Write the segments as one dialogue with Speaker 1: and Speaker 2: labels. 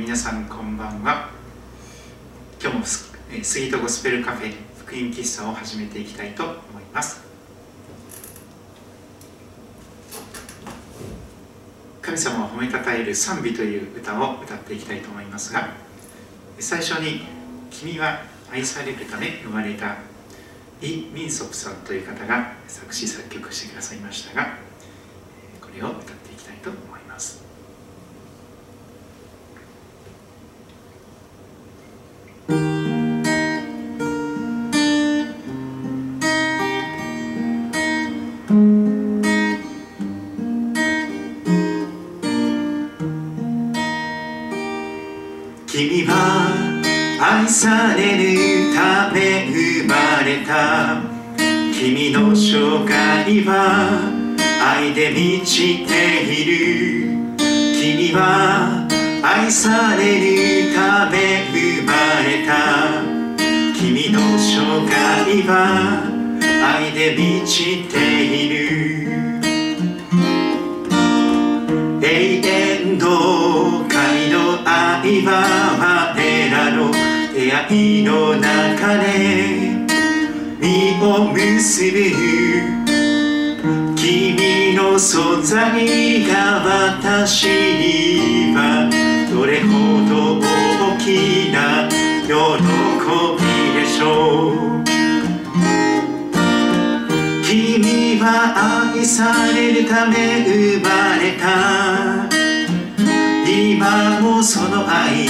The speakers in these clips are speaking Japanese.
Speaker 1: 皆さんこんばんは。今日もスえースイートゴスペルカフェ福音喫茶を始めていきたいと思います。神様を褒めたたえる賛美という歌を歌っていきたいと思いますが最初に「君は愛されるため生まれた」イ・ミンソプさんという方が作詞作曲してくださいましたがこれを歌ってされるため生まれた君の生涯は愛で満ちている君は愛されるため生まれた君の生涯は愛で満ちている出会いの中で実を結ぶ君の存在が私にはどれほど大きな喜びでしょう。君は愛されるため生まれた。今もその愛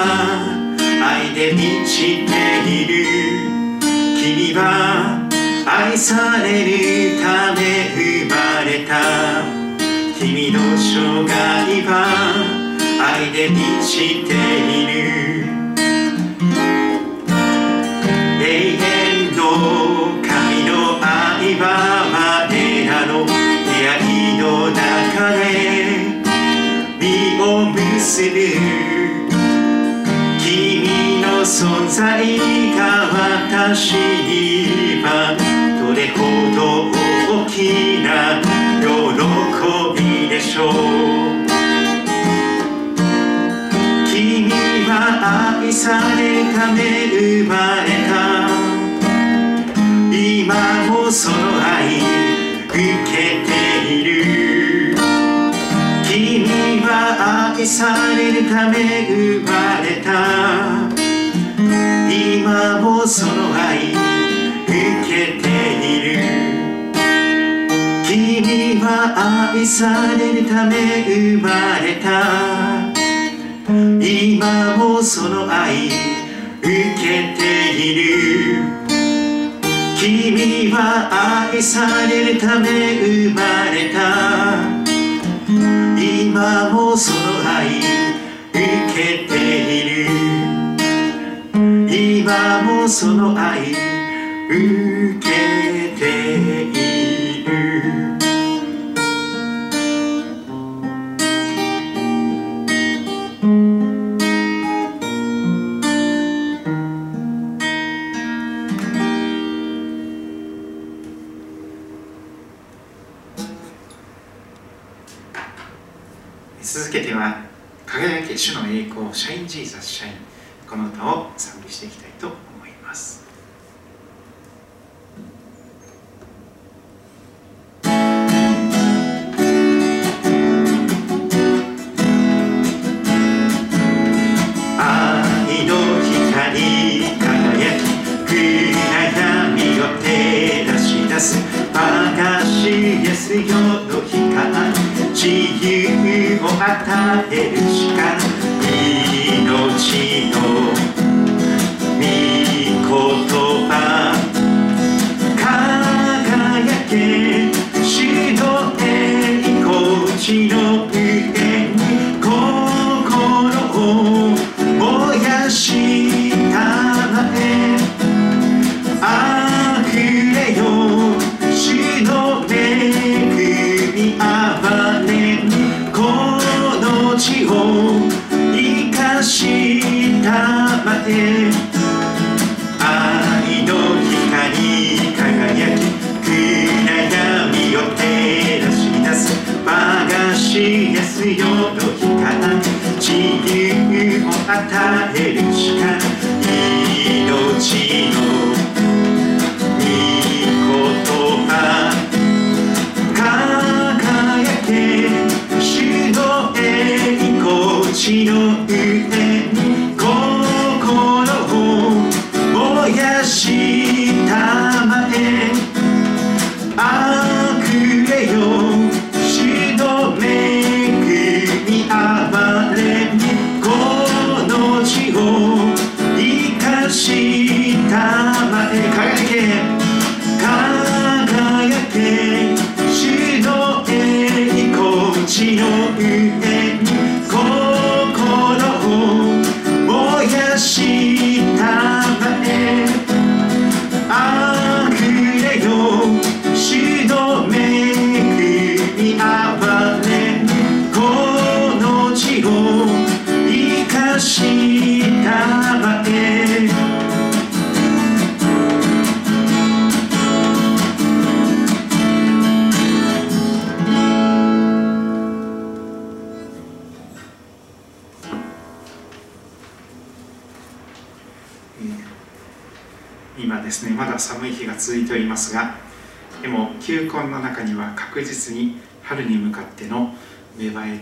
Speaker 1: 愛で満ちている。君は愛されるため生まれた。君の生涯は愛で満ちている。存在が私にはどれほど大きな喜びでしょう君は愛されるため生まれた。今もその愛受けている君は愛されるため生まれた。今もその愛受けている君は愛されるため生まれた今もその愛受けている君は愛されるため生まれた。今もその愛。その愛。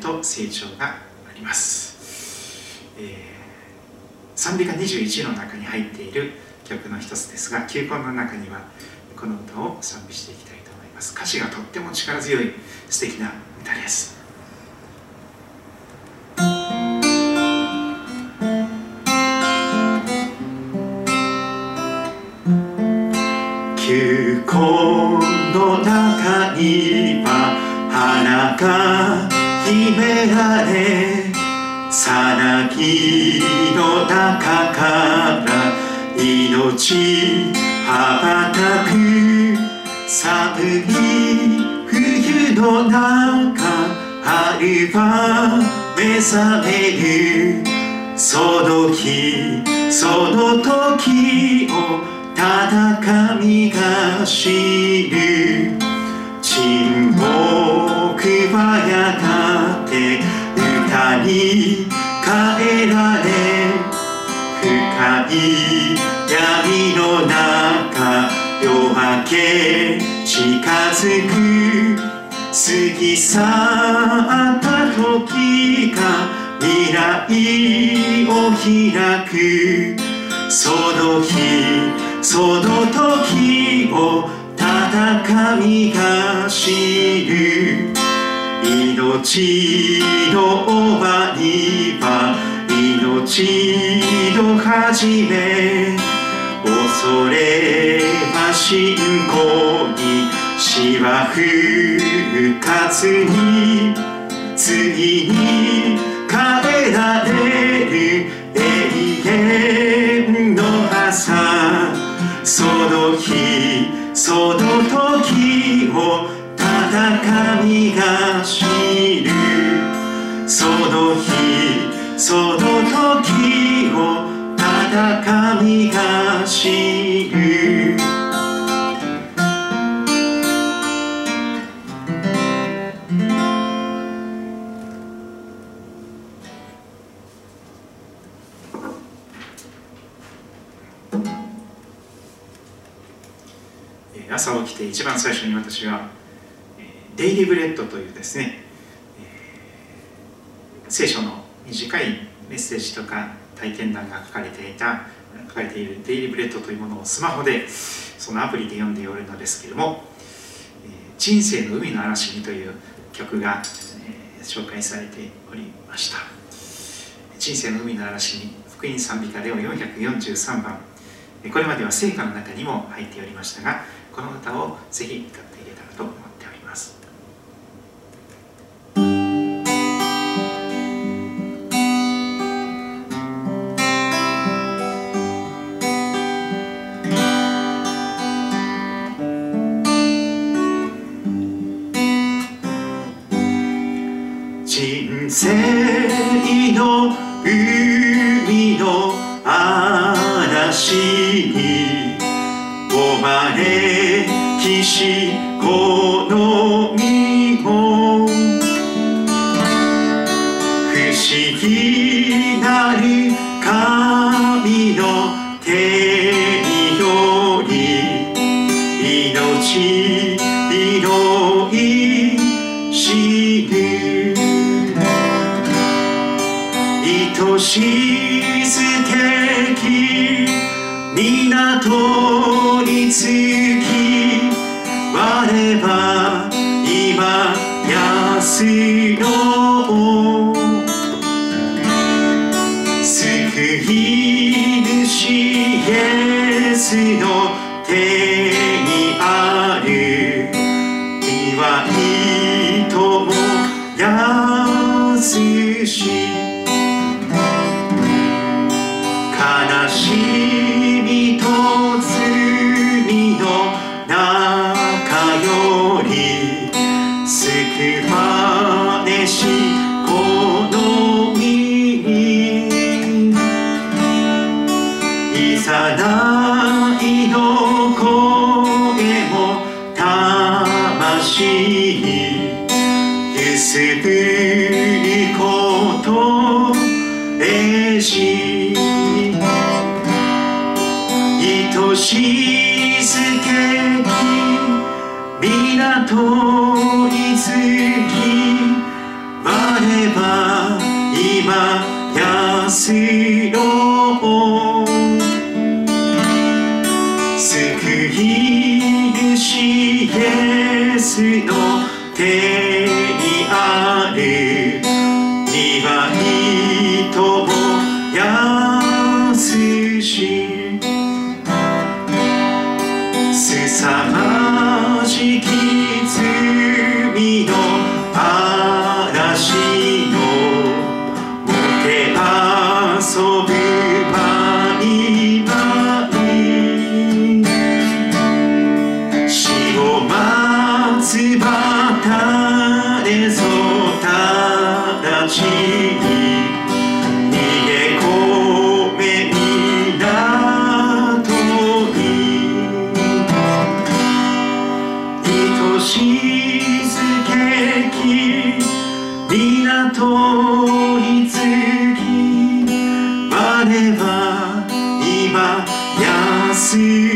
Speaker 1: と成長があります、えー賛美歌21の中に入っている曲の一つですが球根の中にはこの歌を賛美していきたいと思います。歌詞がとっても力強い素敵な歌です。球根の中には花が秘められさなぎの中から命羽ばたく寒い冬の中春は目覚める。その日その時をただ神が知る。沈黙はやがてに変えられ深い闇の中夜明け近づく過ぎ去った時が未来を開くその日その時をただ神が知る命の終わりは命の始め恐れは信仰に死は復活に次に変えられる永遠の朝その日その時をただ神が知る。その日その時をただ神が知る。朝起きて一番最初に私は Daily Bread というですね、えー聖書の短いメッセージとか体験談が書かれていた書かれている Daily Bread というものをスマホでそのアプリで読んでおるのですけれども「えー人生の海の嵐に」という曲が、えー紹介されておりました。人生の海の嵐に福音賛美歌では443番。これまでは聖歌の中にも入っておりましたがこの歌をぜひ歌って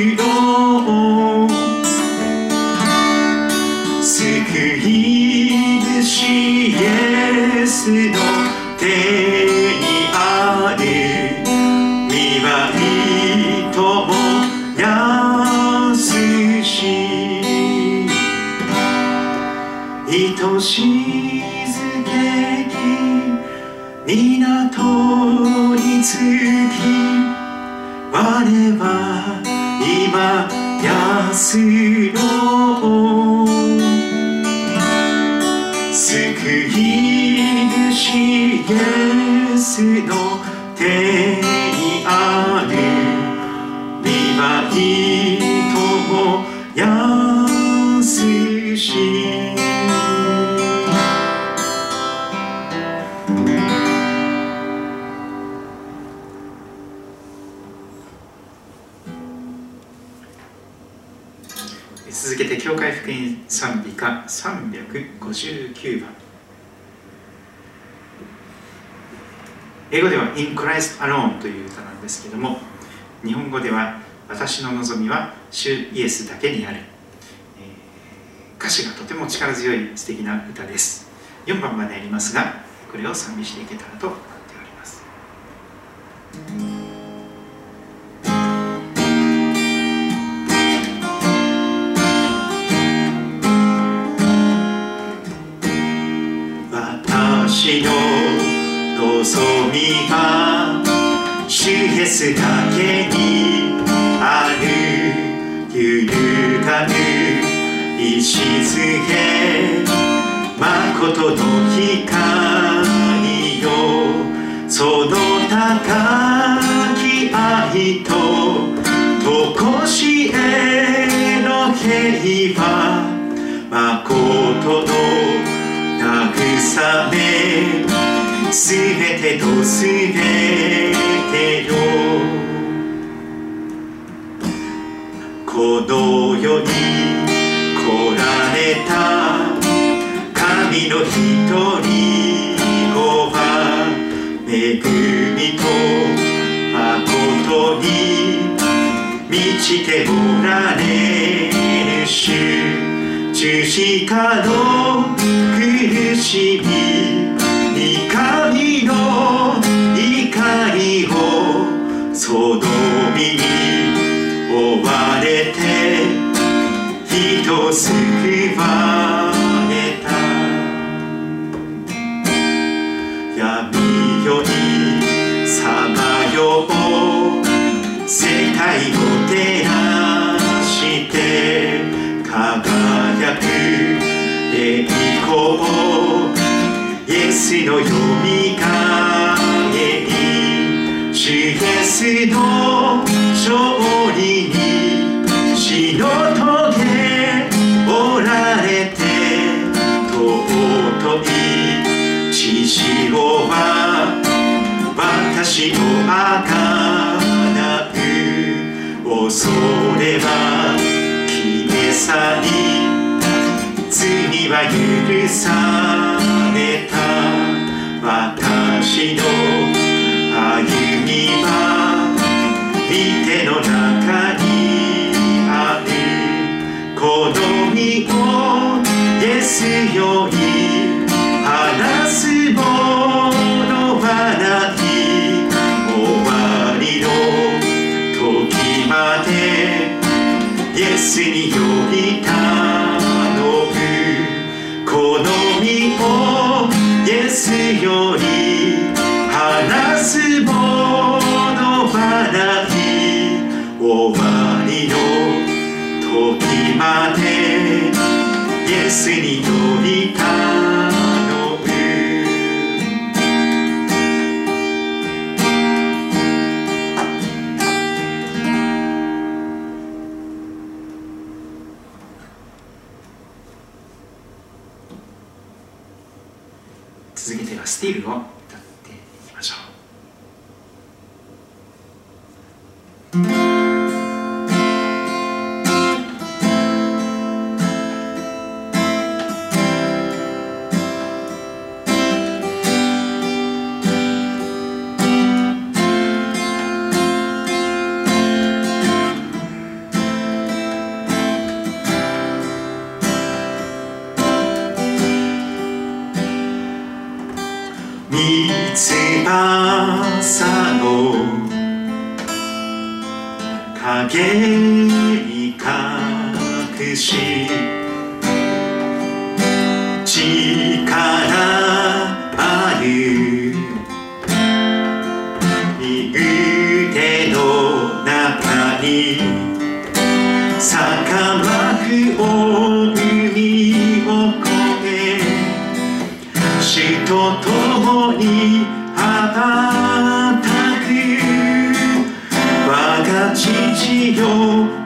Speaker 1: We ですけども日本語では「私の望みは主イエスだけにある」えー、歌詞がとても力強い素敵な歌です4番までありますがこれを賛美していけたらと思っております。私の望みは示すだけにあるゆるがぬ礎こ誠の光よその高き愛ととこしえの平和誠の慰めすべてとすべよ。この世に来られた神の一人子は恵みと誠に満ちておられる主。十字架の苦しみにその身に追われて人救われた。闇よりさまよう世界を照らして輝く栄光イエスのよみがえり主イエスの勝利に死の棘おられて尊い血潮は私をあがなう恐れは消え去り罪は許された私のこの身をですよ血と共に羽ばたく我が父よ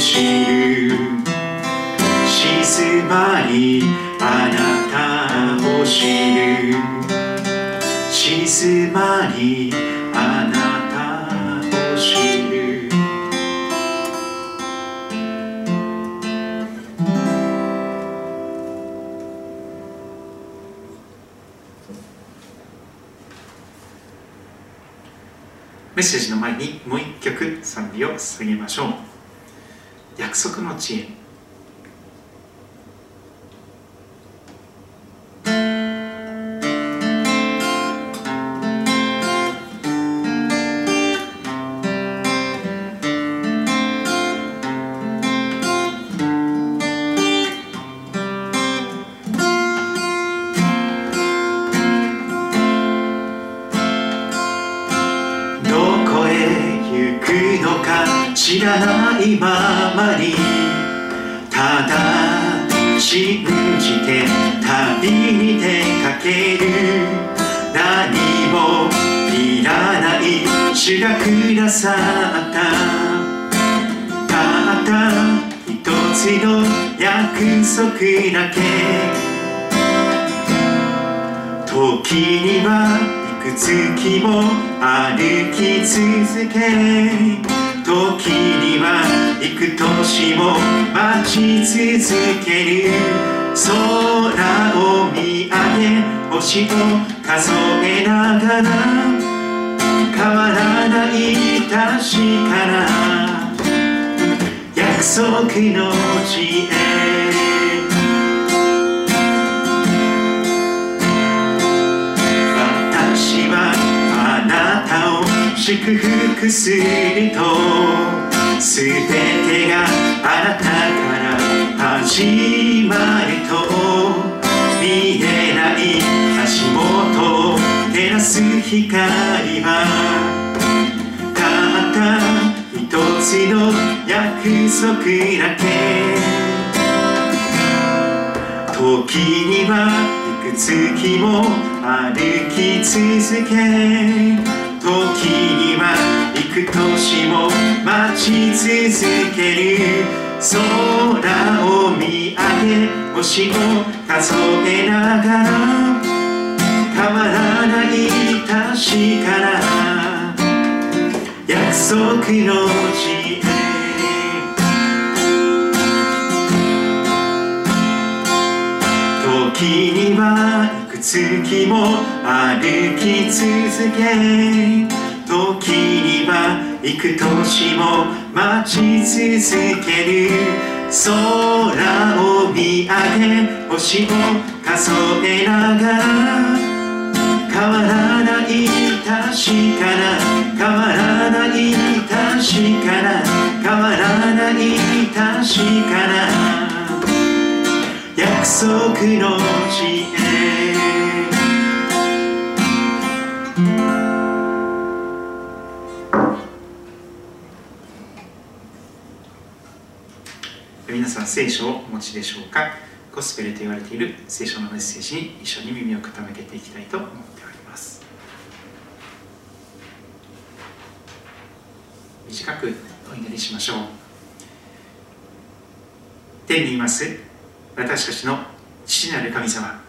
Speaker 1: 知る静まりあなたを知る静まりあなたを知るメッセージの前にもう一曲賛美を捧げましょう。約束の地へくださったたった一つの約束だけ。時にはいくつきも歩き続け。時には幾年も待ち続ける。空を見上げ星を数えながら。変わらない確かな約束の知恵私はあなたを祝福するとすべてがあなたから始まると見えない足元。す光はたった一つの約束だけ。時にはいくつきも歩き続け。時には幾年も待ち続ける。空を見上げ星を数えながら。変わらない確かな約束の知恵時にはいくつきも歩き続け時には幾年も待ち続ける。空を見上げ星を数えながら変わらない確かな変わらない確かな変わらない確かな約束の知恵皆さん聖書をお持ちでしょうか？ゴスペルと言われている聖書のメッセージに一緒に耳を傾けていきたいと思っております。短くお祈りしましょう。天にいます私たちの父なる神様。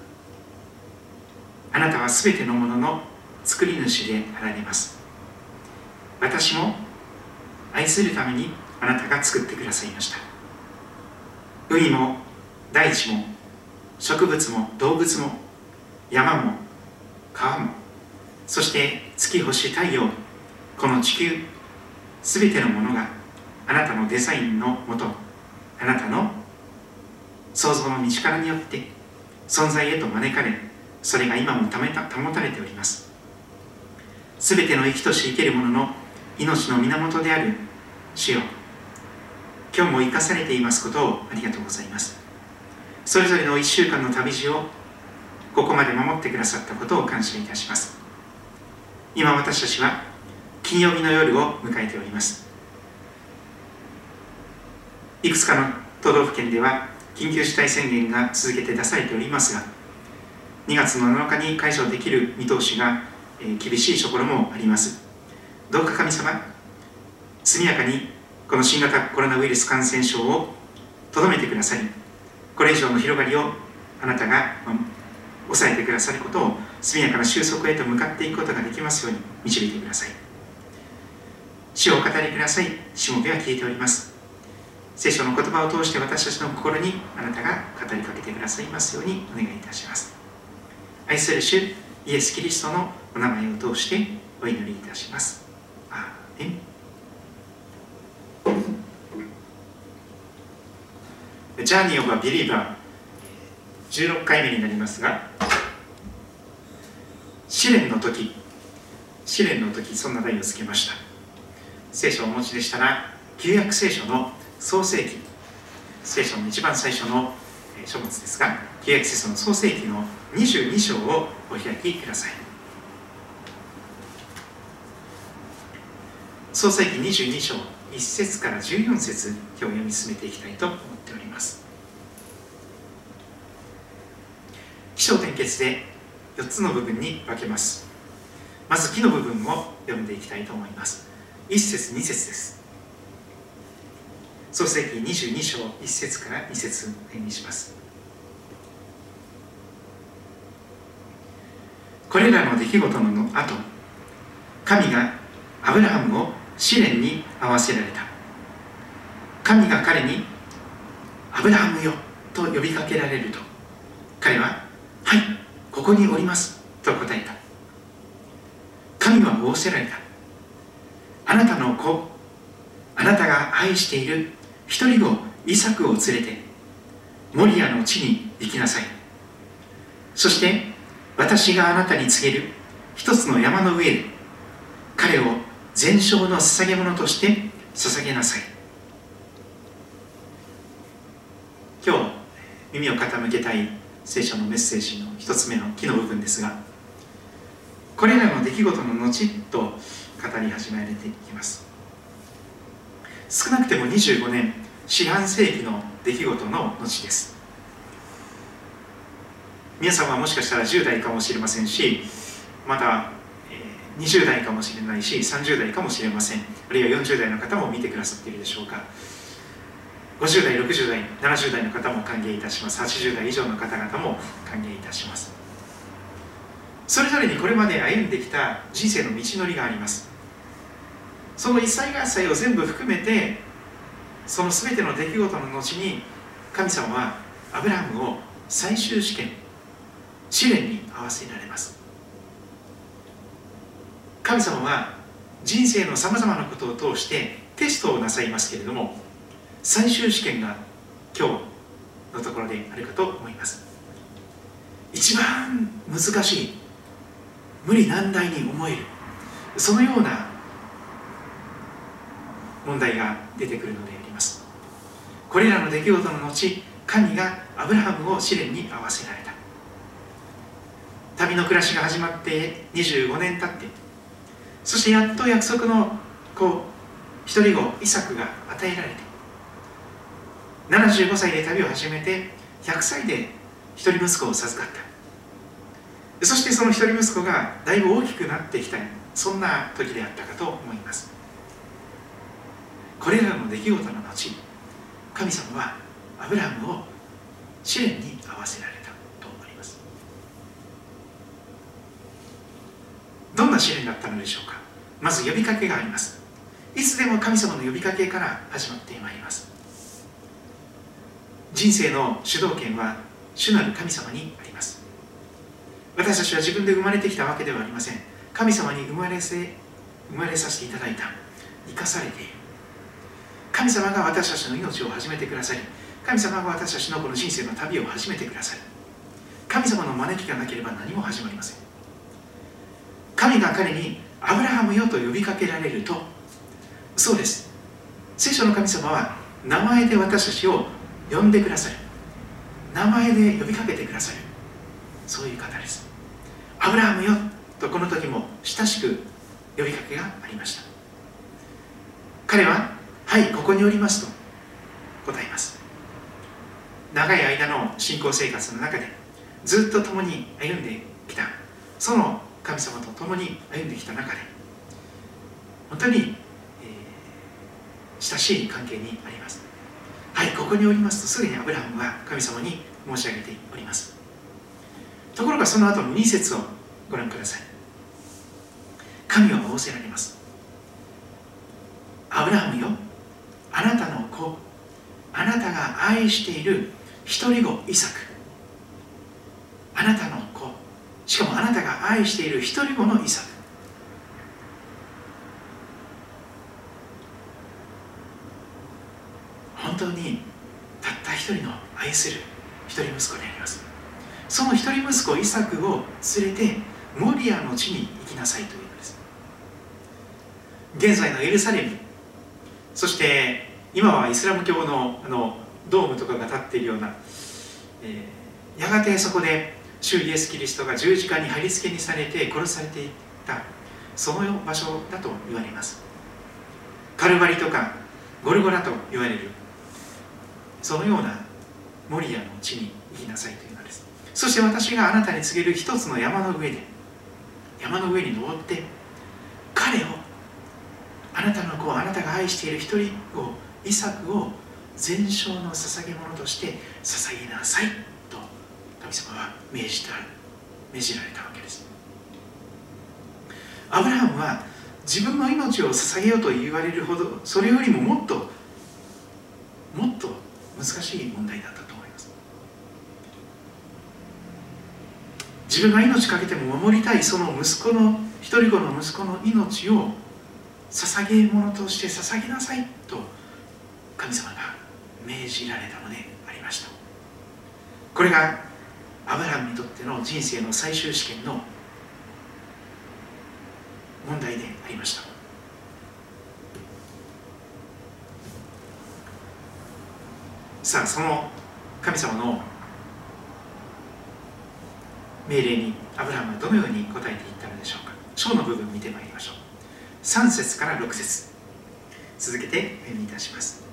Speaker 1: あなたはすべてのものの作り主であられます。私も愛するためにあなたが作ってくださいました。海も大地も植物も動物も山も川もそして月星太陽この地球すべてのものがあなたのデザインのもとあなたの創造の道からによって存在へと招かれそれが今もためた保たれております。すべての生きとし生けるものの命の源である主よ。今日も生かされていますことをありがとうございます。それぞれの1週間の旅路をここまで守ってくださったことを感謝いたします。今私たちは金曜日の夜を迎えております。いくつかの都道府県では緊急事態宣言が続けて出されておりますが2月の7日に解除できる見通しが、えー、厳しいところもあります。どうか神様速やかにこの新型コロナウイルス感染症をとどめてくださいこれ以上の広がりをあなたが抑えてくださることを速やかな収束へと向かっていくことができますように導いてください。主を語りください。しもべは聞いております。聖書の言葉を通して私たちの心にあなたが語りかけてくださいますようにお願いいたします。愛する主イエス・キリストのお名前を通してお祈りいたします。アーメン。 Journey of Believer 16回目になりますが試練の時試練の時そんな題をつけました。聖書をお持ちでしたら旧約聖書の創世記。聖書の一番最初の書物ですが旧約聖書の創世記の22章をお開きください。創世記22章1節から14節今日読み進めていきたいと思っております。起承転結で4つの部分に分けます。まず木の部分を読んでいきたいと思います。1節2節です。創世記22章1節から2節を読みします。これらの出来事の後神がアブラハムを試練に合わせられた。神が彼に「アブラハムよ」と呼びかけられると。彼は「はいここにおります」と答えた。神は仰せられた。あなたの子。あなたが愛している。一人子イサクを連れて。モリアの地に行きなさい。そして私があなたに告げる。一つの山の上で。彼を全焼の捧げ物として。捧げなさい。今日耳を傾けたい聖書のメッセージの一つ目の木の部分ですがこれらの出来事の後と語り始められています。少なくても25年四半世紀の出来事の後です。皆さんはもしかしたら10代かもしれませんしまた20代かもしれないし30代かもしれません。あるいは40代の方も見てくださっているでしょうか。50代60代70代の方も歓迎いたします。80代以上の方々も歓迎いたします。それぞれにこれまで歩んできた人生の道のりがあります。その一切合切を全部含めてその全ての出来事の後に神様はアブラハムを最終試験試練に合わせられます。神様は人生のさまざまなことを通してテストをなさいますけれども最終試験が今日のところであるかと思います。一番難しい無理難題に思えるそのような問題が出てくるのであります。これらの出来事の後神がアブラハムを試練に合わせられた。旅の暮らしが始まって25年経ってそしてやっと約束の子一人子イサクが与えられて75歳で旅を始めて100歳で一人息子を授かった。そしてその一人息子がだいぶ大きくなってきたそんな時であったかと思います。これらの出来事の後神様はアブラハムを試練に合わせられたと思います。どんな試練だったのでしょうか？まず呼びかけがあります。いつでも神様の呼びかけから始まってまいります。人生の主導権は主なる神様にあります。私たちは自分で生まれてきたわけではありません。神様に生まれせ生まれさせていただいた。生かされている。神様が私たちの命を始めてくださり神様が私たちのこの人生の旅を始めてくださり神様の招きがなければ何も始まりません。神が彼にアブラハムよと呼びかけられるとそうです。聖書の神様は名前で私たちを呼んでくださる。名前で呼びかけてくださる。そういう方です。アブラハムよとこの時も親しく呼びかけがありました。彼ははいここにおりますと。答えます。長い間の信仰生活の中で
Speaker 2: ずっと共に歩んできた。その神様と共に歩んできた中で本当に、えー、親しい関係にあります。はいここにおりますとすぐにアブラハムは神様に申し上げております。ところがその後の2節をご覧ください。神は仰せられます。アブラハムよあなたの子あなたが愛している一人子イサク。あなたの子。しかもあなたが愛している一人子のイサク。本当にたった一人の愛する一人息子であります。その一人息子イサクを連れてモリアの地に行きなさいというのです。現在のエルサレムそして今はイスラム教のあのドームとかが立っているような、えー、やがてそこで主イエス・キリストが十字架に貼り付けにされて殺されていったその場所だと言われます。カルバリとかゴルゴラと言われるそのようなモリアの地に行きなさいというのです。そして私があなたに告げる一つの山の上で山の上に登って彼をあなたの子をあなた愛している一人をイサクを全焼の捧げ物として捧げなさいと神様は命じた命じられたわけです。アブラハムは自分の命を捧げようと言われるほどそれよりももっともっと難しい問題だったと思います。自分が命かけても守りたいその息子の一人子の息子の命を捧げ物として捧げなさいと神様が命じられたのでありました。これがアブラハムにとっての人生の最終試験の問題でありました。さあその神様の命令にアブラハムはどのように答えていったのでしょうか。章の部分見てまいりましょう。3節から6節。続けてお読みいたします。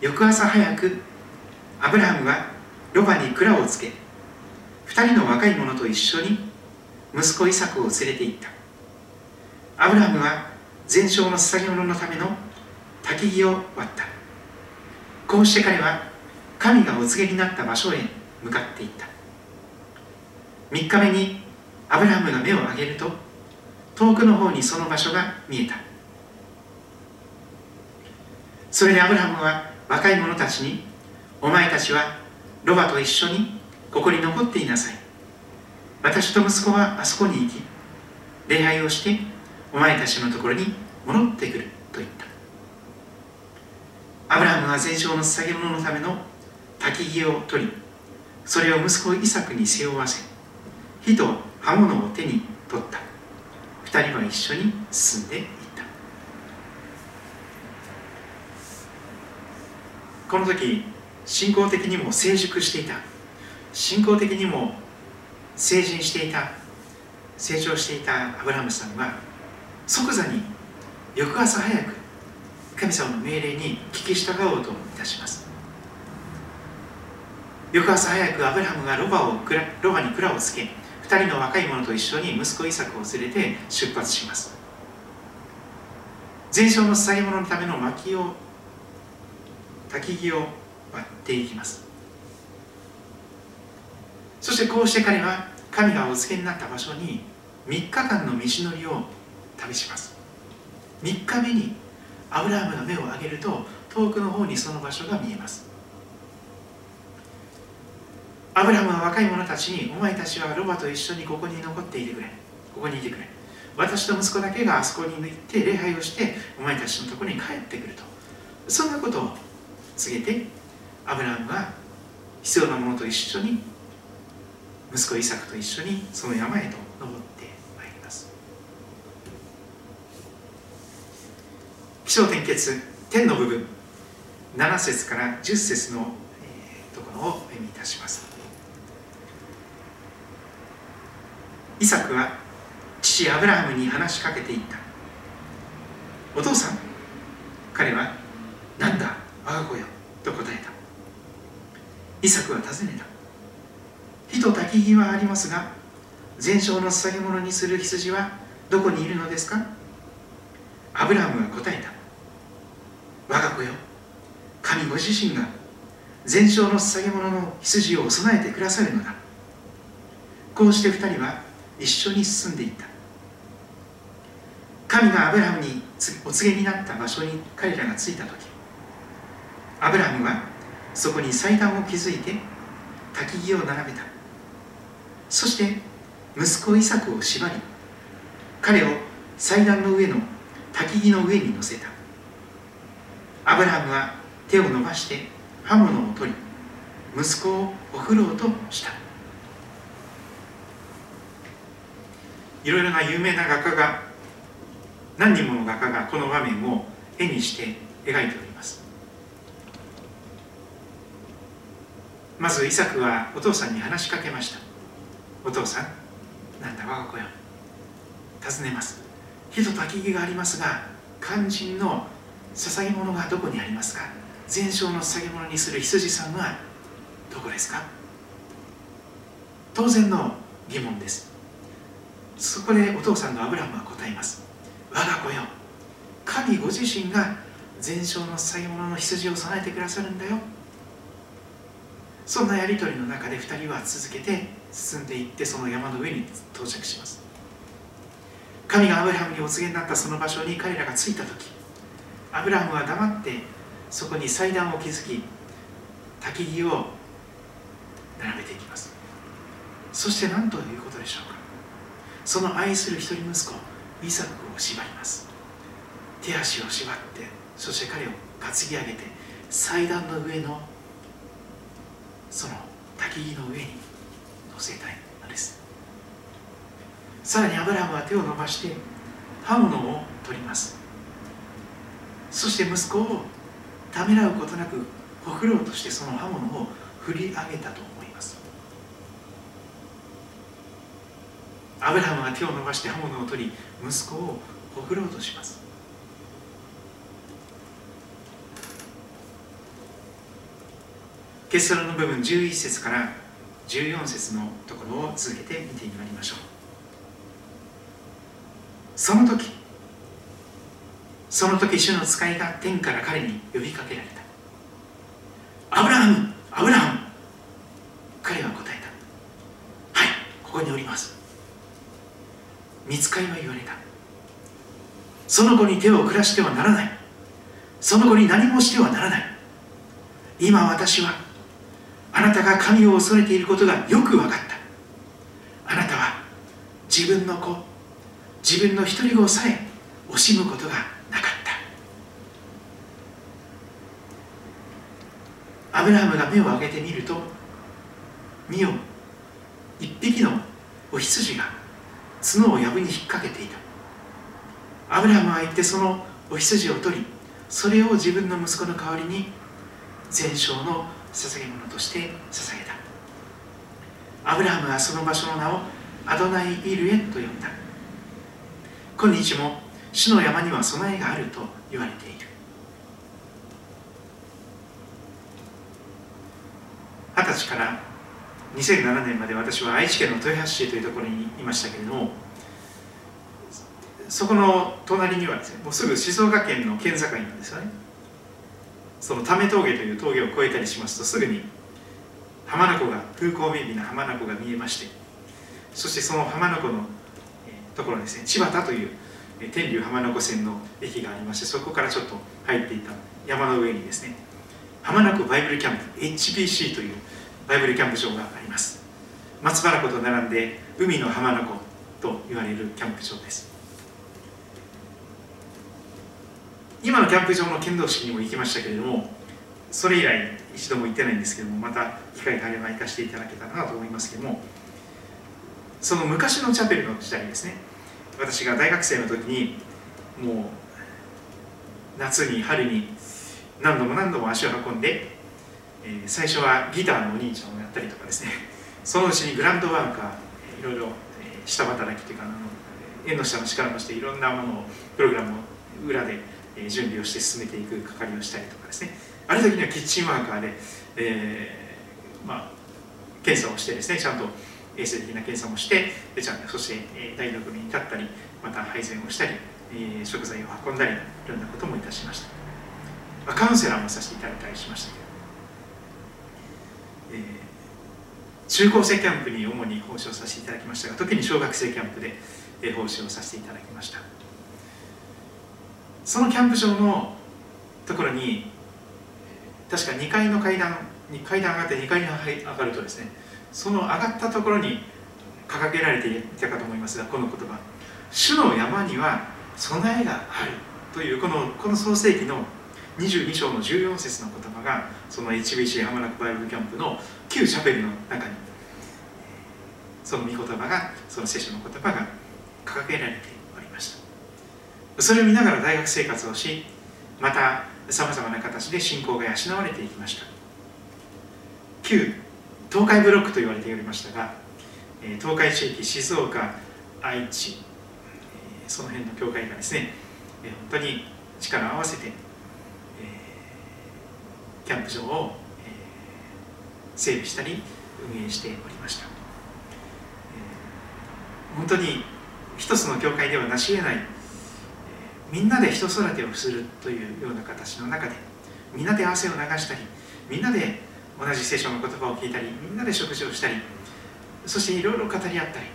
Speaker 2: 翌朝早くアブラハムはロバに蔵をつけ2人の若い者と一緒に息子イサクを連れて行った。アブラハムは全焼の捧げ物のための焚き木を割った。こうして彼は神がお告げになった場所へ向かっていった。3日目にアブラハムが目を上げると遠くの方にその場所が見えた。それでアブラハムは若い者たちにお前たちはロバと一緒にここに残っていなさい。私と息子はあそこに行き礼拝をしてお前たちのところに戻ってくると言った。アブラハムは全焼の捧げ物のための焚き木を取りそれを息子イサクに背負わせ火と刃物を手に取った。二人は一緒に進んでいった。この時信仰的にも成熟していた。信仰的にも成人していた。成長していたアブラハムさんは即座に翌朝早く神様の命令に聞き従おうといたします。翌朝早くアブラハムがロバをロバに蔵をつけ2人の若い者と一緒に息子イサクを連れて出発します。全焼の捧げ物のための薪を焚き木を割っていきます。そしてこうして彼は神がお付けになった場所に3日間の道のりを旅します。3日目にアブラハムが目を上げると遠くの方にその場所が見えます。アブラムは若い者たちにお前たちはロバと一緒にここに残っていてくれ。ここにいてくれ。私と息子だけがあそこに行って礼拝をしてお前たちのところに帰ってくると。そんなことを告げてアブラムは必要なものと一緒に息子イサクと一緒にその山へと登ってまいります。気象点結天の部分。7節から10節の、ところをお読みいたします。イサクは父アブラハムに話しかけていった。お父さん彼は何だ我が子よと答えた。イサクは尋ねた火と焚き火はありますが全焼の捧げ物にする羊はどこにいるのですか？アブラハムが答えた我が子よ神ご自身が全焼の捧げ物の羊を備えてくださるのだ。こうして2人は一緒に進んでいった。神がアブラハムにお告げになった場所に彼らが着いた時アブラハムはそこに祭壇を築いて焚き木を並べた。そして息子イサクを縛り彼を祭壇の上の焚き木の上に乗せた。アブラハムは手を伸ばして刃物を取り息子を送ろうとした。いろいろな有名な画家が何人もの画家がこの場面を絵にして描いております。まずイサクはお父さんに話しかけましたお父さんなんだ我が子よ。尋ねます。火と焚き木がありますが肝心の捧げ物がどこにありますか？全焼の捧げ物にする羊さんはどこですか当然の疑問です。そこでお父さんのアブラムは答えます。我が子よ神ご自身が全焼の捧げ物の羊を備えてくださるんだよ。そんなやり取りの中で2人は続けて進んでいってその山の上に到着します。神がアブラハムにお告げになったその場所に彼らが着いた時アブラハムは黙ってそこに祭壇を築き焚き木を並べていきます。そして何ということでしょうか。その愛する一人息子イサクを縛ります。手足を縛ってそして彼を担ぎ上げて祭壇の上のその焚き木の上に乗せたいのです。さらにアブラハムは手を伸ばして刃物を取ります。そして息子をためらうことなくほくろうとしてその刃物を振り上げたと思いますアブラハムは手を伸ばして刃物を取り息子をほくろうとします。結論の部分11節から14節のところを続けて見てまいりましょう。その時その時主の使いが天から彼に呼びかけられた。アブラハムアブラハム彼は答えたはいここにおります見つかりは言われた。その子に手を下してはならない。その子に何もしてはならない。今私はあなたが神を恐れていることがよく分かった。あなたは自分の子自分の一人子さえ惜しむことがなかった。アブラハムが目を上げてみると見よ一匹のお羊が角を藪に引っ掛けていた。アブラハムは行ってそのお羊を取りそれを自分の息子の代わりに全焼の捧げ物として捧げた。アブラハムはその場所の名をアドナイ・イルエと呼んだ。今日も主の山には備えがあると言われている。二十歳から2007年まで私は愛知県の豊橋市というところにいましたけれどもそこの隣にはですねもうすぐ静岡県の県境なんですよね。その為峠という峠を越えたりしますとすぐに浜名湖が風光明媚な浜名湖が見えましてそしてその浜名湖のところですね千葉という天竜浜名湖線の駅がありましてそこからちょっと入っていた山の上にですね浜名湖バイブルキャンプ HBC というバイブルキャンプ場があります。松原湖と並んで海の浜名湖と言われるキャンプ場です。今のキャンプ場の剣道式にも行きましたけれどもそれ以来一度も行ってないんですけどもまた機会があれば行かせていただけたらなと思いますけどもその昔のチャペルの時代ですね。私が大学生の時にもう夏に春に何度も何度も足を運んで、えー、最初はギターのお兄ちゃんをやったりとかですね。そのうちにグランドワーカーいろいろ、え、下働きというかの縁の下の力をしていろんなものをプログラムを裏で、え、準備をして進めていく係をしたりとかですね。ある時にはキッチンワーカーで、えー、まあ検査をしてですねちゃんと衛生的な検査もしてでちゃんとそして、え台所に立ったりまた配膳をしたり、え食材を運んだりいろんなこともいたしました、まあ、カウンセラーもさせていただいたりしましたけど、えー、中高生キャンプに主に奉仕をさせていただきましたが時に小学生キャンプで奉仕をさせていただきました。そのキャンプ場のところに確か2階の階段に階段上がって2階に上がるとですねその上がったところに掲げられていたかと思いますがこの言葉「主の山には備えがある」というこのこの創世記の22章の14節の言葉がその HBC 浜中バイブルキャンプの旧チャペルの中にその御言葉がその聖書の言葉が掲げられておりました。それを見ながら大学生活をしまたさまざまな形で信仰が養われていきました。旧東海ブロックと言われておりましたが東海地域静岡愛知その辺の教会がですね本当に力を合わせてキャンプ場を整備したり運営しておりました。本当に一つの教会では成し得ないみんなで人育てをするというような形の中でみんなで汗を流したりみんなで同じ聖書の言葉を聞いたりみんなで食事をしたりそしていろいろ語り合ったり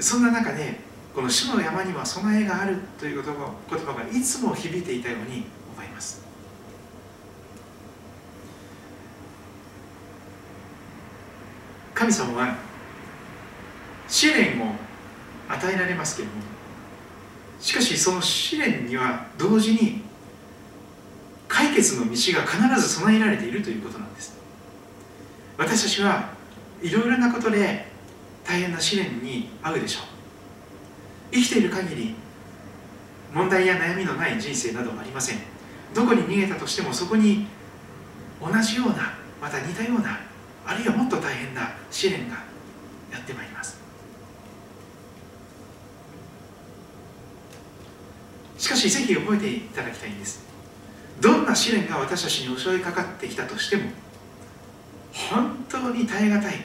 Speaker 2: そんな中でこの主の山には備えがあるという言葉がいつも響いていたように思います神様は試練を与えられますけれどもしかしその試練には同時に解決の道が必ず備えられているということなんです。私たちはいろいろなことで大変な試練に遭うでしょう。生きている限り問題や悩みのない人生などはありません。どこに逃げたとしてもそこに同じようなまた似たようなあるいはもっと大変な試練がやってまいります。しかしぜひ覚えていただきたいんです。どんな試練が私たちに襲いかかってきたとしても本当に耐え難い。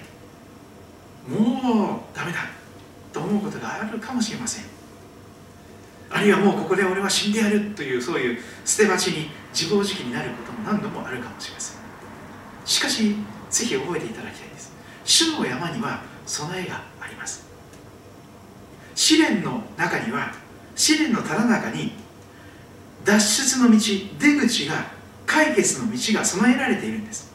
Speaker 2: もうダメだと思うことがあるかもしれません。あるいはもうここで俺は死んでやるというそういう捨て鉢に自暴自棄になることも何度もあるかもしれません。しかしぜひ覚えていただきたいです。主の山には備えがあります。試練の中には試練のただ中に脱出の道出口が解決の道が備えられているんです。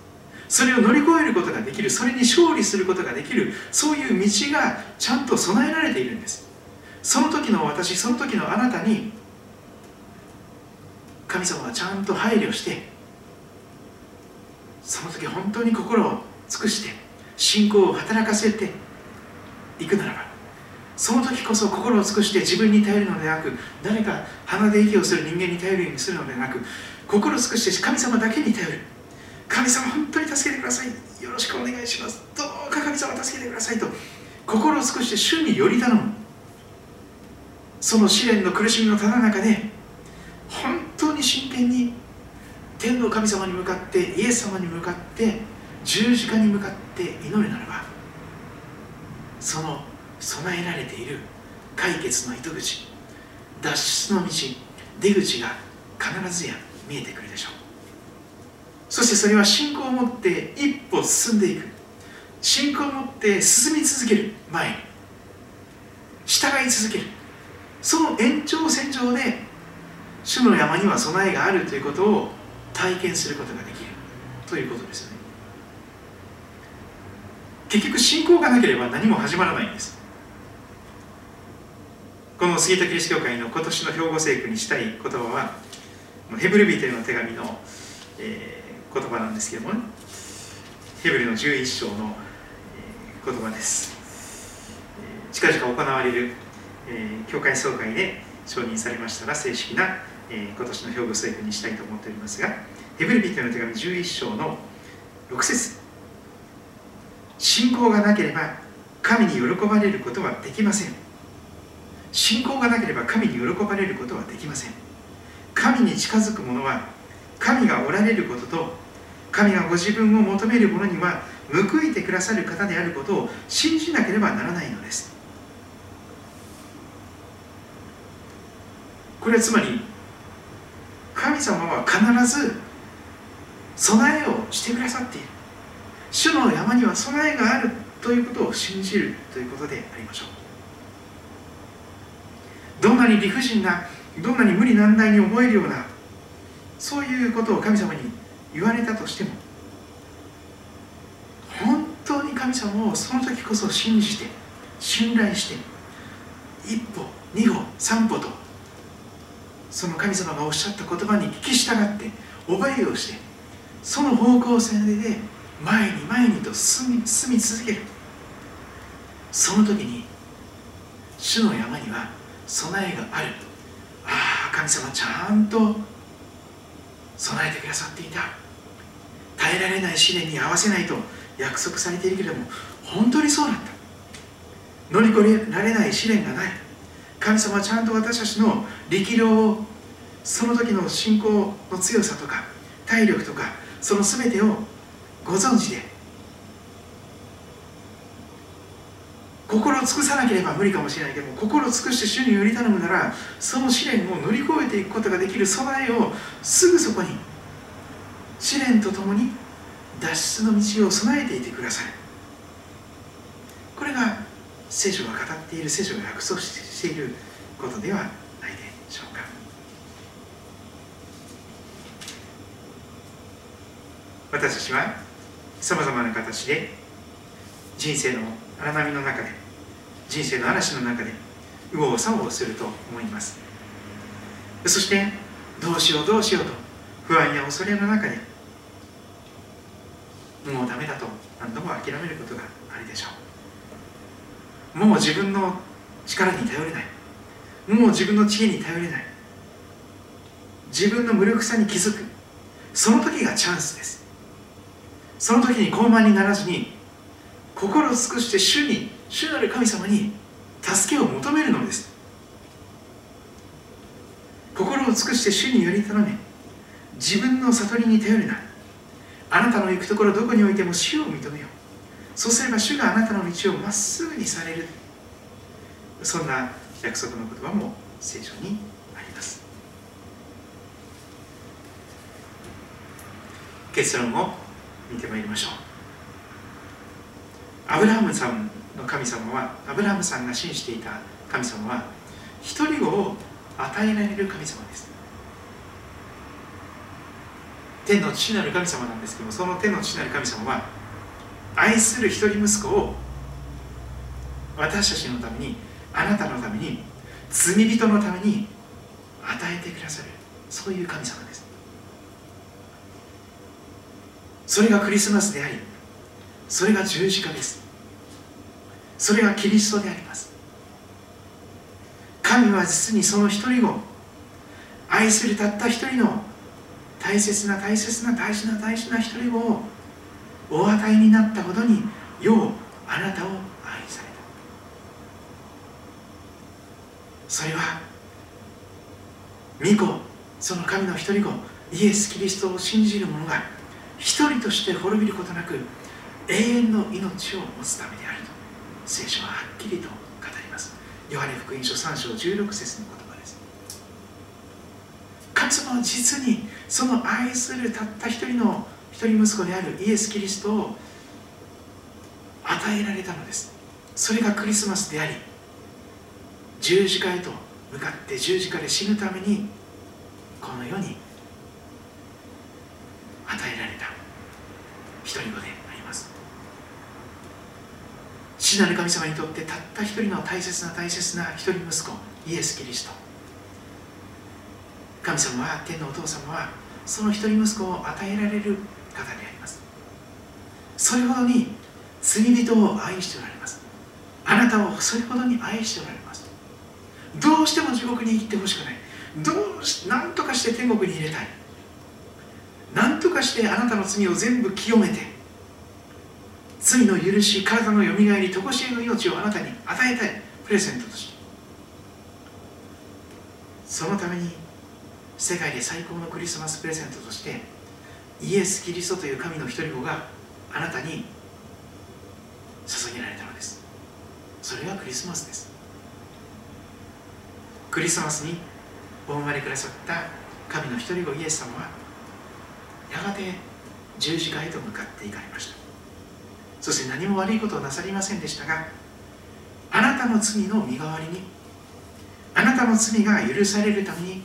Speaker 2: それを乗り越えることができるそれに勝利することができるそういう道がちゃんと備えられているんです。その時の私その時のあなたに神様はちゃんと配慮してその時本当に心を尽くして信仰を働かせていくならばその時こそ心を尽くして自分に頼るのでなく誰か鼻で息をする人間に頼るようにするのではなく心を尽くして神様だけに頼る。神様本当に助けてください。よろしくお願いします。どうか神様助けてくださいと心を尽くして主により頼む。その試練の苦しみのただ中で本当に真剣に天の神様に向かってイエス様に向かって十字架に向かって祈るならばその備えられている解決の糸口脱出の道出口が必ずや見えてくるでしょう。そしてそれは信仰を持って一歩進んでいく。信仰を持って進み続ける前に従い続ける。その延長線上で主の山には備えがあるということを体験することができるということですよね。結局信仰がなければ何も始まらないんです。この杉田キリスト教会の今年の兵庫聖句にしたい言葉はヘブルビテの手紙の、えー、言葉なんですけどもね。ヘブルの11章の、えー、言葉です、近々行われる、えー、教会総会で承認されましたら正式な、え、今年の兵庫聖句にしたいと思っておりますがヘブルビテの手紙11章の6節。信仰がなければ神に喜ばれることはできません。信仰がなければ神に喜ばれることはできません。神に近づく者は神がおられることと神がご自分を求める者には報いてくださる方であることを信じなければならないのです。これはつまり神様は必ず備えをしてくださっている。主の山には備えがあるということを信じるということでありましょう。どんなに理不尽などんなに無理難題に思えるようなそういうことを神様に言われたとしても本当に神様をその時こそ信じて信頼して一歩二歩三歩とその神様がおっしゃった言葉に聞き従って覚えをしてその方向性で前に前にと進み進み続ける。その時に主の山には備えがある。ああ神様ちゃんと備えてくださっていた。耐えられない試練に合わせないと約束されているけれども本当にそうだった。乗り越えられない試練がない。神様はちゃんと私たちの力量をその時の信仰の強さとか体力とかその全てをご存知で心を尽くさなければ無理かもしれないけども心を尽くして主により頼むならその試練を乗り越えていくことができる備えをすぐそこに試練とともに脱出の道を備えていてください。これが聖書が語っている聖書が約束していることではないでしょうか。私たちはさまざまな形で人生の荒波の中で人生の嵐の中で右往左往すると思います。そしてどうしようどうしようと不安や恐れの中でもうダメだと何度も諦めることがもう自分の力に頼れない。もう自分の知恵に頼れない。自分の無力さに気づく。その時がチャンスです。その時に傲慢にならずに心を尽くして主に主なる神様に助けを求めるのです。心を尽くして主により頼め。自分の悟りに頼るなあなたの行くところどこにおいても主を認めよう。そうすれば主があなたの道をまっすぐにされる。そんな約束の言葉も聖書にあります。結論を見てまいりましょう。アブラハムさんの神様はアブラハムさんが信じていた神様は一人子を与えられる神様です。天の父なる神様なんですけどもその天の父なる神様は愛する一人息子を私たちのためにあなたのために罪人のために与えてくださるそういう神様です。それがクリスマスでありそれが十字架です。それがキリストであります。神は実にその一人を愛するたった一人の大切な大切な大事な大事な一人をお与えになったほどにようあなたを愛された。それは御子その神の一人子イエス・キリストを信じる者が一人として滅びることなく永遠の命を持つためであると聖書ははっきりと語ります。ヨハネ福音書3章16節の言葉です。神様は実にその愛するたった一人の一人息子であるイエス・キリストを与えられたのです。それがクリスマスであり十字架へと向かって十字架で死ぬためにこの世に与えられた。一人子であります。死なる神様にとってたった一人の大切な大切な一人息子イエス・キリスト。神様は天のお父様はその一人息子を与えられる方であります。それほどに罪人を愛しておられます。あなたをそれほどに愛しておられます。どうしても地獄に行ってほしくない。どうし何とかして天国に入れたい。何とかしてあなたの罪を全部清めて。罪の許し体のよみがえりとこしえの命をあなたに与えたい。プレゼントとして。そのために世界で最高のクリスマスプレゼントとしてイエス・キリストという神の一人子があなたに捧げられたのです。それがクリスマスです。クリスマスにお生まれくださった神の一人子イエス様はやがて十字架へと向かっていかれました。そして何も悪いことをなさりませんでしたがあなたの罪の身代わりにあなたの罪が許されるために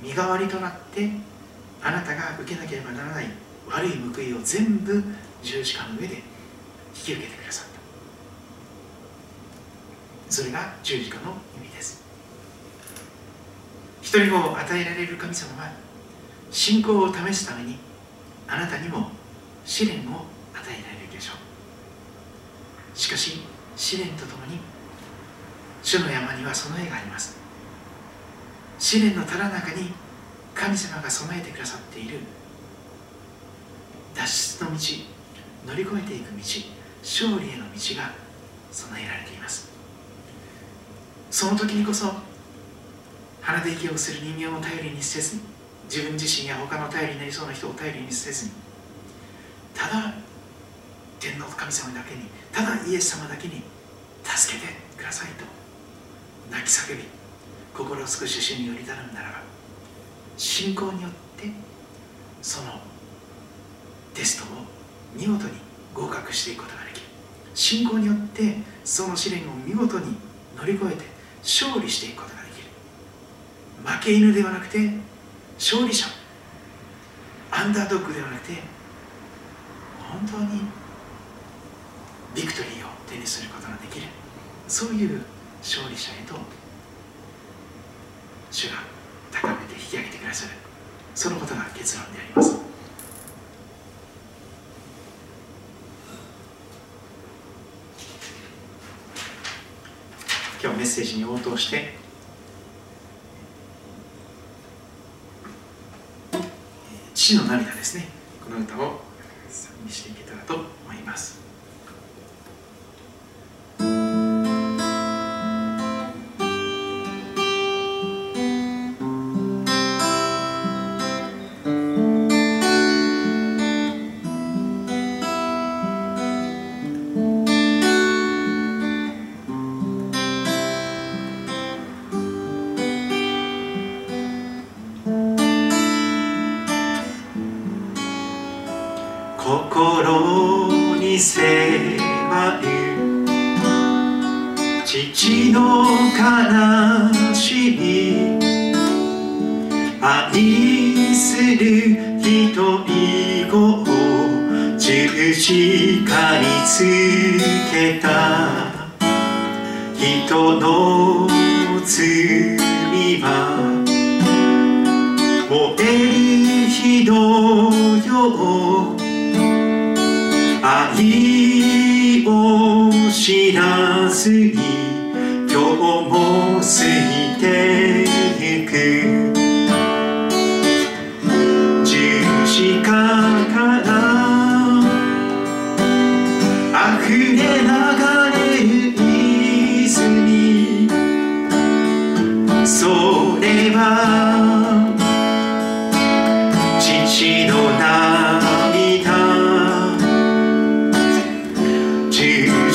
Speaker 2: 身代わりとなってあなたが受けなければならない悪い報いを全部十字架の上で引き受けてくださった。それが十字架の意味です。一人を与えられる神様は信仰を試すためにあなたにも試練を与えられるでしょう。しかし試練とともに主の山には備えがあります。試練のただ中に神様が備えてくださっている。脱出の道乗り越えていく道勝利への道が備えられています。その時にこそ鼻で息をする人間を頼りにせずに自分自身や他の頼りになりそうな人を頼りにせずにただ天皇神様だけにただイエス様だけに助けてくださいと泣き叫び心を少し主により頼むならば信仰によってそのテストを見事に合格していくことができる。信仰によってその試練を見事に乗り越えて勝利していくことができる。負け犬ではなくて勝利者。アンダードッグではなくて本当にビクトリーを手にすることができる。そういう勝利者へと主が高めて引き上げてくださる。そのことが結論であります。今日メッセージに応答して。父の涙ですね。この歌を賛美していけたらと思います。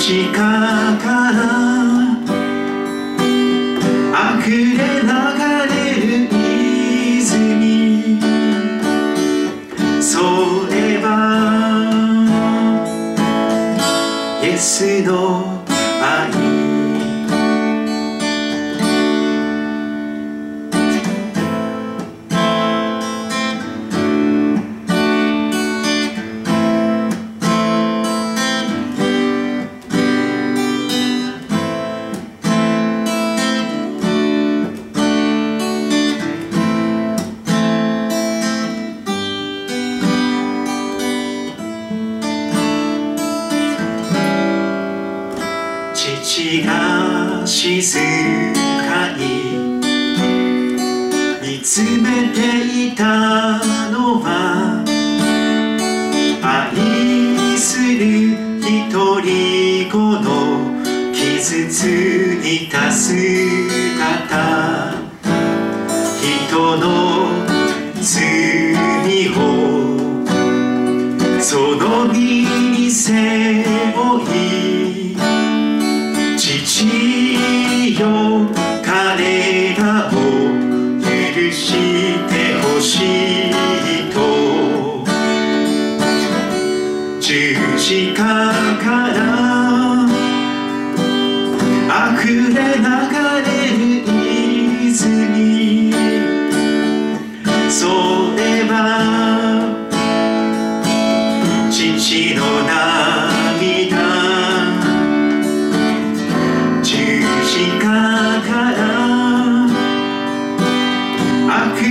Speaker 2: 十字架から溢れ流れる泉。それはイエスの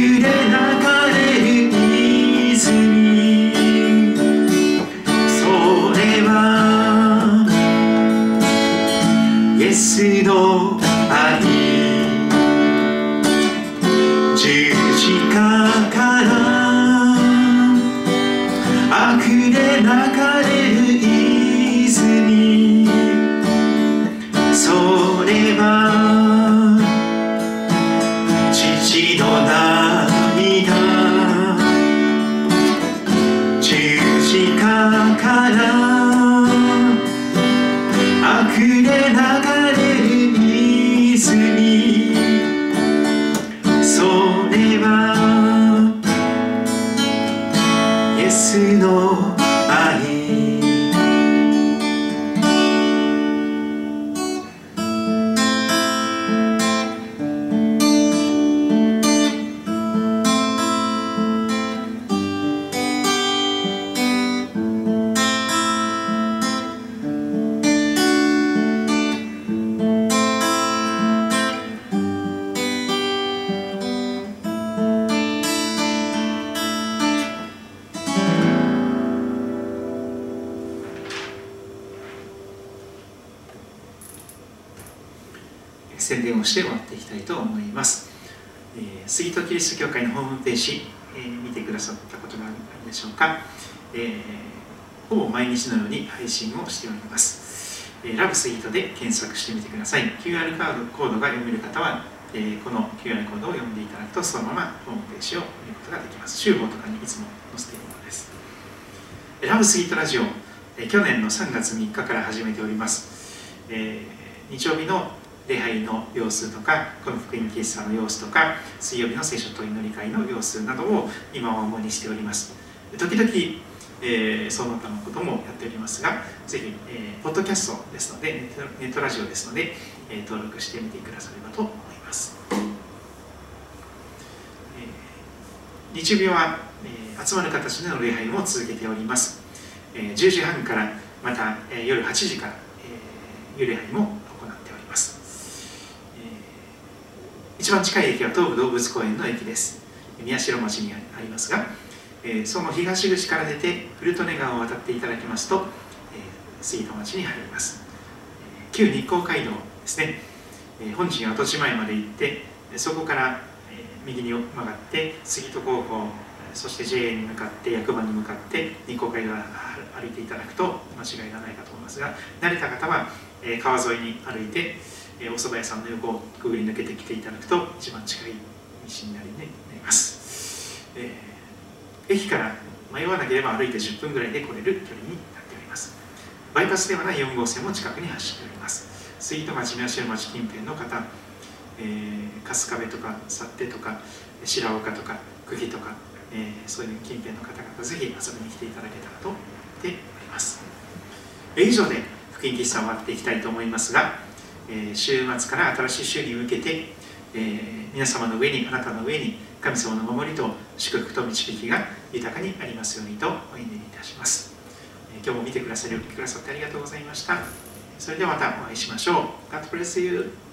Speaker 1: 溢
Speaker 2: 毎日のように配信をしております、えーラブスイートで検索してみてください。QR カードコードが読める方は、えーこの QR コードを読んでいただくとそのままホームページを見ることができます。集合とかにいつも載せているものです。えーラブスイートラジオ、えー去年の3月3日から始めております、えー日曜日の礼拝の様子とかこの福音喫茶の様子とか水曜日の聖書と祈り会の様子などを今は主にしております。時々、えーその他のこともやっておりますがぜひ、えーポッドキャストですのでネットラジオですので、えー登録してみてくださればと思います、えー日曜日は、えー集まる形での礼拝も続けております、えー10時半からまた、えー夜8時から、えー、幽霊杯も行っております、えー一番近い駅は東武動物公園の駅です。宮代町にありますが、えその東口から出て古利根川を渡っていただきますと、え杉戸町に入ります、旧日光街道ですね、え本陣跡地前まで行ってそこから、え右に曲がって杉戸高校そして JA に向かって役場に向かって日光街道を歩いていただくと間違いがないかと思いますが慣れた方は、え川沿いに歩いて、えお蕎麦屋さんの横をくぐり抜けてきていただくと一番近い道になり,、ね、なります、えー駅から迷わなければ歩いて10分ぐらいで来れる距離になっております。バイパスではない4号線も近くに走っております。杉戸町宮代町近辺の方、えー春日部とか幸手とか白岡とか久喜とか、えーそういう近辺の方々ぜひ遊びに来ていただけたらと思っております。以上で福音喫茶を終わっていきたいと思いますが、えー週末から新しい週に向けて、えー皆様の上にあなたの上に神様の守りと祝福と導きが豊かにありますようにとお祈りいたします、え今日も見てくださりお聞きくださってありがとうございました。それではまたお会いしましょう。God bless you